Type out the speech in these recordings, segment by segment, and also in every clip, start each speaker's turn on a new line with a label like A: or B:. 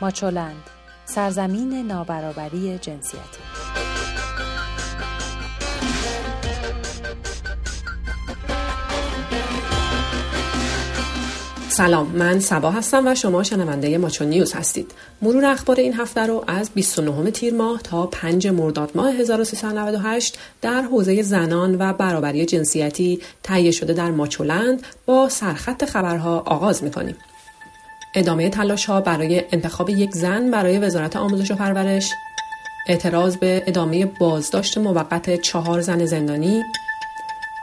A: ماچولند سرزمین نابرابری جنسیتی.
B: سلام من سبا هستم و شما شنونده ماچو نیوز هستید. مرور اخبار این هفته رو از 29 تیر ماه تا 5 مرداد ماه 1398 در حوزه زنان و برابری جنسیتی تهیه شده در ماچولند با سرخط خبرها آغاز می‌کنیم. ادامه تلاش ها برای انتخاب یک زن برای وزارت آموزش و پرورش. اعتراض به ادامه بازداشت موقت چهار زن زندانی.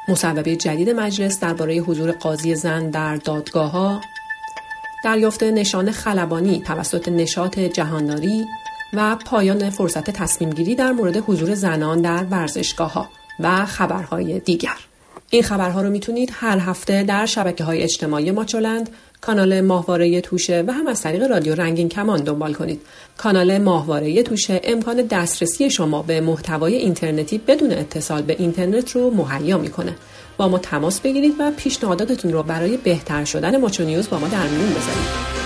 B: مصوبه جدید مجلس درباره حضور قاضی زن در دادگاه ها دریافت نشان خلبانی توسط نشاط جهانداری و پایان فرصت تصمیم گیری در مورد حضور زنان در ورزشگاه ها و خبرهای دیگر. این خبرها رو می‌تونید هر هفته در شبکه های اجتماعی ماچولند کانال ماهواره توشه و هم از طریق رادیو رنگین کمان دنبال کنید. کانال ماهواره توشه امکان دسترسی شما به محتوای اینترنتی بدون اتصال به اینترنت رو مهیا می‌کنه. با ما تماس بگیرید و پیشنهاداتتون رو برای بهتر شدن ماچو نیوز با ما در میون بذارید.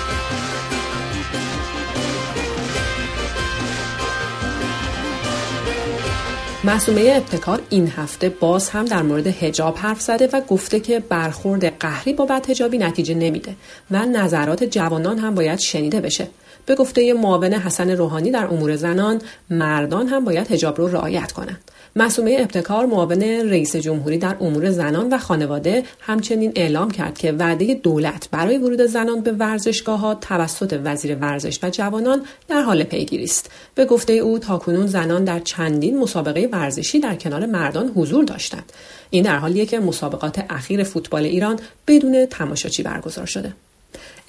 B: معصومه ابتکار این هفته باز هم در مورد هجاب حرف زده و گفته که برخورد قهری با بدهجابی نتیجه نمیده و نظرات جوانان هم باید شنیده بشه. به گفته معاون حسن روحانی در امور زنان مردان هم باید هجاب رو رعایت کنند. مسئومه ابتکار معاون رئیس جمهوری در امور زنان و خانواده همچنین اعلام کرد که وعده دولت برای ورود زنان به ورزشگاه ها توسط وزیر ورزش و جوانان در حال پیگیری است. به گفته او تاکنون زنان در چندین مسابقه ورزشی در کنار مردان حضور داشتند. این در حالیه که مسابقات اخیر فوتبال ایران بدون تماشاچی برگزار شده.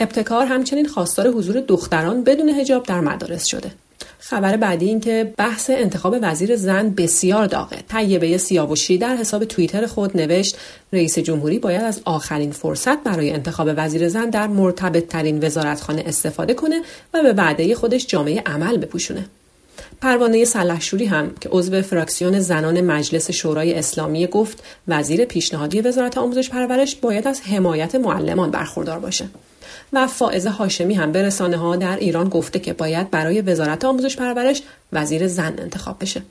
B: ابتکار همچنین خواستار حضور دختران بدون هجاب در مدارس شده. خبر بعدی این که بحث انتخاب وزیر زن بسیار داغه. طیبه سیاوشی در حساب توییتر خود نوشت رئیس جمهوری باید از آخرین فرصت برای انتخاب وزیر زن در مرتبط ترین وزارتخانه استفاده کنه و به وعده خودش جامعه عمل بپوشونه. پروانه سلحشوری هم که عضو فراکسیون زنان مجلس شورای اسلامی گفت وزیر پیشنهادی وزارت آموزش پرورش باید از حمایت معلمان برخوردار باشه. و فائزه هاشمی هم به رسانه ها در ایران گفته که باید برای وزارت آموزش پرورش وزیر زن انتخاب بشه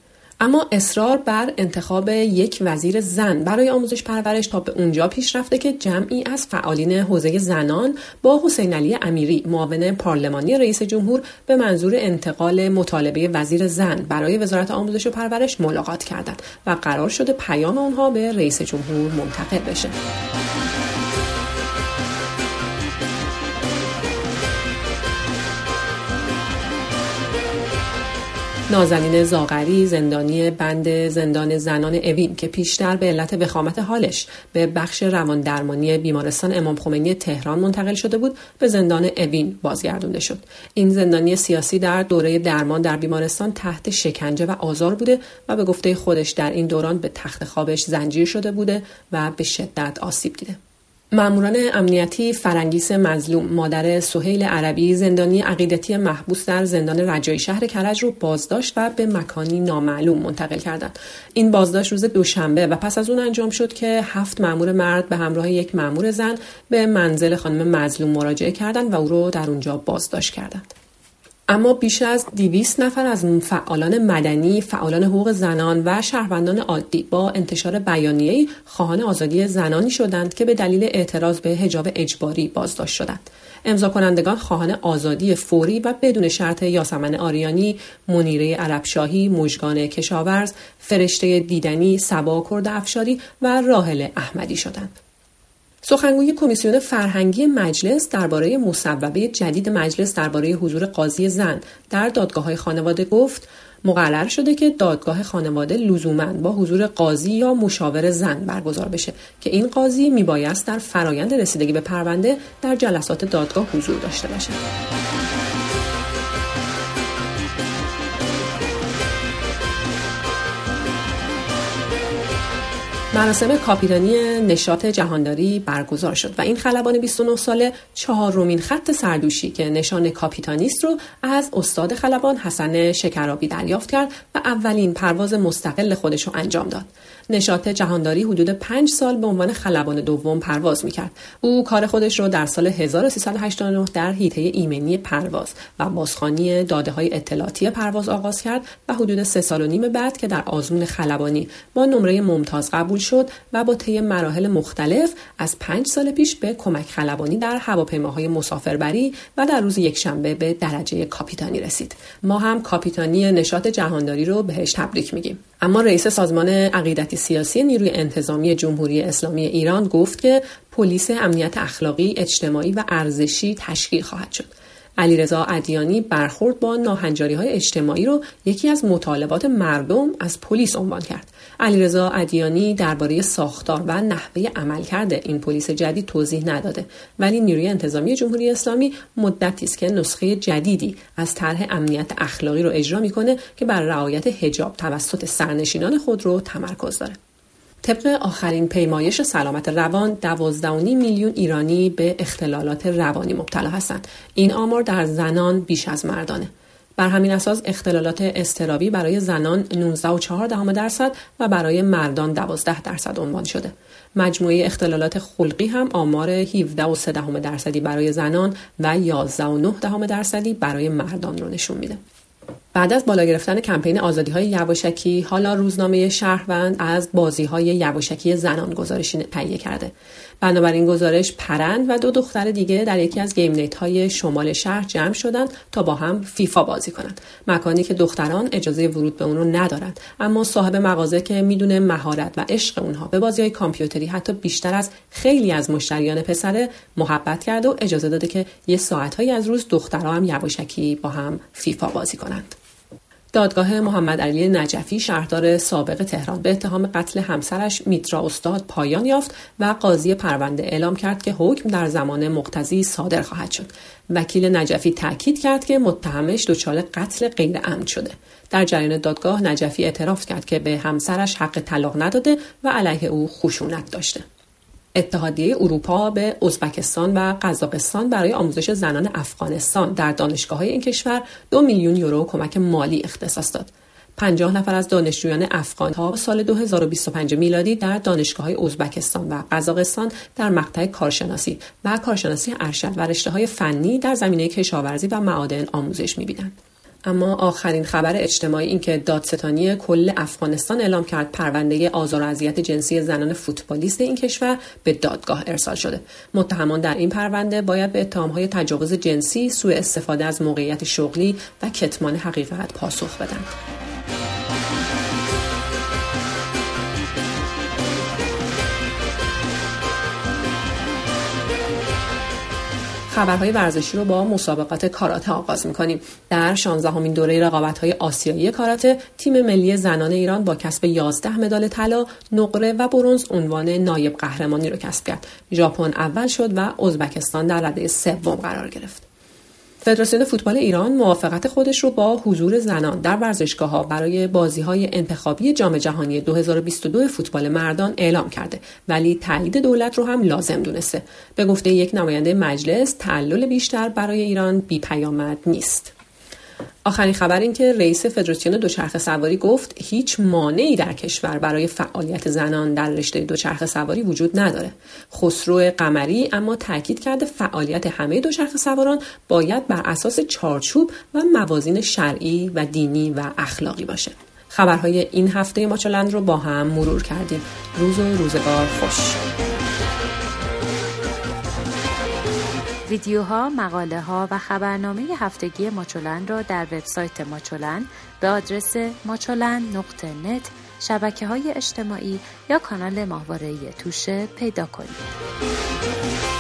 B: اما اصرار بر انتخاب یک وزیر زن برای آموزش پرورش تا به اونجا پیش رفته که جمعی از فعالین حوزه زنان با حسین علی امیری معاون پارلمانی رئیس جمهور به منظور انتقال مطالبه وزیر زن برای وزارت آموزش و پرورش ملاقات کردند و قرار شده پیام آنها به رئیس جمهور منتقل بشه. نازنین زاغری زندانی بند زندان زنان اوین که پیشتر به علت وخامت حالش به بخش روان درمانی بیمارستان امام خمینی تهران منتقل شده بود به زندان اوین بازگردونده شد. این زندانی سیاسی در دوره درمان در بیمارستان تحت شکنجه و آزار بوده و به گفته خودش در این دوران به تخت خوابش زنجیر شده بوده و به شدت آسیب دیده. ماموران امنیتی فرنگیس مظلوم مادر سهیل عربی زندانی عقیدتی محبوس در زندان رجایی شهر کرج رو بازداشت و به مکانی نامعلوم منتقل کردند. این بازداشت روز دوشنبه و پس از اون انجام شد که هفت مامور مرد به همراه یک مامور زن به منزل خانم مظلوم مراجعه کردند و او رو در اونجا بازداشت کردند. اما بیش از 200 نفر از فعالان مدنی، فعالان حقوق زنان و شهروندان عادی با انتشار بیانیه‌ای خواهان آزادی زنانی شدند که به دلیل اعتراض به حجاب اجباری بازداشت شدند. امضا کنندگان خواهان آزادی فوری و بدون شرط یاسمن آریانی، منیره عربشاهی، مژگان کشاورز، فرشته دیدنی، سبا کرد افشاری و راهل احمدی شدند. سخنگوی کمیسیون فرهنگی مجلس درباره مصوبه جدید مجلس درباره حضور قاضی زن در دادگاه های خانواده گفت مقرر شده که دادگاه خانواده لزوما با حضور قاضی یا مشاور زن برگزار بشه که این قاضی میبایست در فرایند رسیدگی به پرونده در جلسات دادگاه حضور داشته باشه. مراسم کاپیرانی نشاط جهانداری برگزار شد و این خلبان 29 ساله چهارمین خط سردوشی که نشان کاپیتانیست رو از استاد خلبان حسن شکرابی دریافت کرد و اولین پرواز مستقل خودش رو انجام داد. نشاط جهانداری حدود پنج سال به عنوان خلبان دوم پرواز می‌کرد. او کار خودش رو در سال 1389 در هیته ایمنی پرواز و بازخانی داده های اطلاعاتی پرواز آغاز کرد و حدود سه سال و نیم بعد که در آزمون خلبانی با نمره ممتاز قبول شد و با طی مراحل مختلف از پنج سال پیش به کمک خلبانی در هواپیماهای مسافربری و در روز یکشنبه به درجه کاپیتانی رسید. ما هم کاپیتانی نشاط جهانداری رو بهش تبریک میگیم. اما رئیس سازمان عقیدتی سیاسی نیروی انتظامی جمهوری اسلامی ایران گفت که پلیس امنیت اخلاقی اجتماعی و ارزشی تشکیل خواهد شد. علیرضا ادیانی برخورد با ناهنجاری های اجتماعی رو یکی از مطالبات مردم از پلیس عنوان کرد. علیرضا ادیانی درباره ساختار و نحوه عملکرد این پلیس جدید توضیح نداده ولی نیروی انتظامی جمهوری اسلامی مدتی است که نسخه جدیدی از طرح امنیت اخلاقی رو اجرا می‌کنه که بر رعایت حجاب توسط سرنشینان خود رو تمرکز داره. طبق آخرین پیمایش سلامت روان 12.5 میلیون ایرانی به اختلالات روانی مبتلا هستند. این آمار در زنان بیش از مردانه. بر همین اساس اختلالات استرابی برای زنان 19.4 درصد و برای مردان 12 درصد عنوان شده. مجموعه اختلالات خلقی هم آمار 17.3 درصدی برای زنان و 11.9 درصدی برای مردان رو نشون میده. بعد از بالا گرفتن کمپین آزادی های یواشکی حالا روزنامه شهروند از بازی های یواشکی زنان گزارشی تهیه کرده. بنابراین گزارش پرند و دو دختر دیگه در یکی از گیم نیت های شمال شهر جمع شدند تا با هم فیفا بازی کنند. مکانی که دختران اجازه ورود به اون رو ندارند. اما صاحب مغازه که می‌دونه مهارت و عشق اونها به بازی های کامپیوتری حتی بیشتر از خیلی از مشتریان پسره محبت کرده و اجازه داده که یه ساعتهایی از روز دخترها هم یواشکی با هم فیفا بازی کنند. دادگاه محمد علی نجفی شهردار سابق تهران به اتهام قتل همسرش میترا استاد پایان یافت و قاضی پرونده اعلام کرد که حکم در زمان مقتضی صادر خواهد شد. وکیل نجفی تاکید کرد که متهمش دچار قتل غیر عمد شده. در جریان دادگاه نجفی اعتراف کرد که به همسرش حق طلاق نداده و علیه او خشونت داشته. اتحادیه اروپا به ازبکستان و قزاقستان برای آموزش زنان افغانستان در دانشگاه های این کشور دو میلیون یورو کمک مالی اختصاص داد. 50 نفر از دانشجویان افغان ها سال 2025 میلادی در دانشگاه های ازبکستان و قزاقستان در مقطع کارشناسی و کارشناسی ارشد و رشته های فنی در زمینه کشاورزی و معادن آموزش می‌بینند. اما آخرین خبر اجتماعی این که دادستانی کل افغانستان اعلام کرد پرونده آزار و اذیت جنسی زنان فوتبالیست این کشور به دادگاه ارسال شده. متهمان در این پرونده باید به اتهامهای تجاوز جنسی سوء استفاده از موقعیت شغلی و کتمان حقیقت پاسخ بدند خبرهای ورزشی رو با مسابقات کاراته آغاز می‌کنیم. در 16 همین دوره رقابت های آسیایی کاراته تیم ملی زنان ایران با کسب 11 مدال طلا نقره و برنز عنوان نایب قهرمانی رو کسب کرد. ژاپن اول شد و ازبکستان در رده سوم قرار گرفت. فدراسیون فوتبال ایران موافقت خودش رو با حضور زنان در ورزشگاه ها برای بازی های انتخابی جام جهانی 2022 فوتبال مردان اعلام کرده. ولی تایید دولت رو هم لازم دونسته. به گفته یک نماینده مجلس تعلل بیشتر برای ایران بی پیامد نیست. آخرین خبر این که رئیس فدراسیون دوچرخه سواری گفت هیچ مانعی در کشور برای فعالیت زنان در رشته دوچرخه سواری وجود نداره. خسرو قمری اما تاکید کرده فعالیت همه دوچرخه سواران باید بر اساس چارچوب و موازین شرعی و دینی و اخلاقی باشه. خبرهای این هفته ماچلند رو با هم مرور کردیم. روز و روزگار خوش.
A: ویدیوها، مقاله ها و خبرنامه هفتگی ماچولن را در وبسایت ماچولن به آدرس ماچولن نقطه شبکه های اجتماعی یا کانال ماهواره توشه پیدا کنید.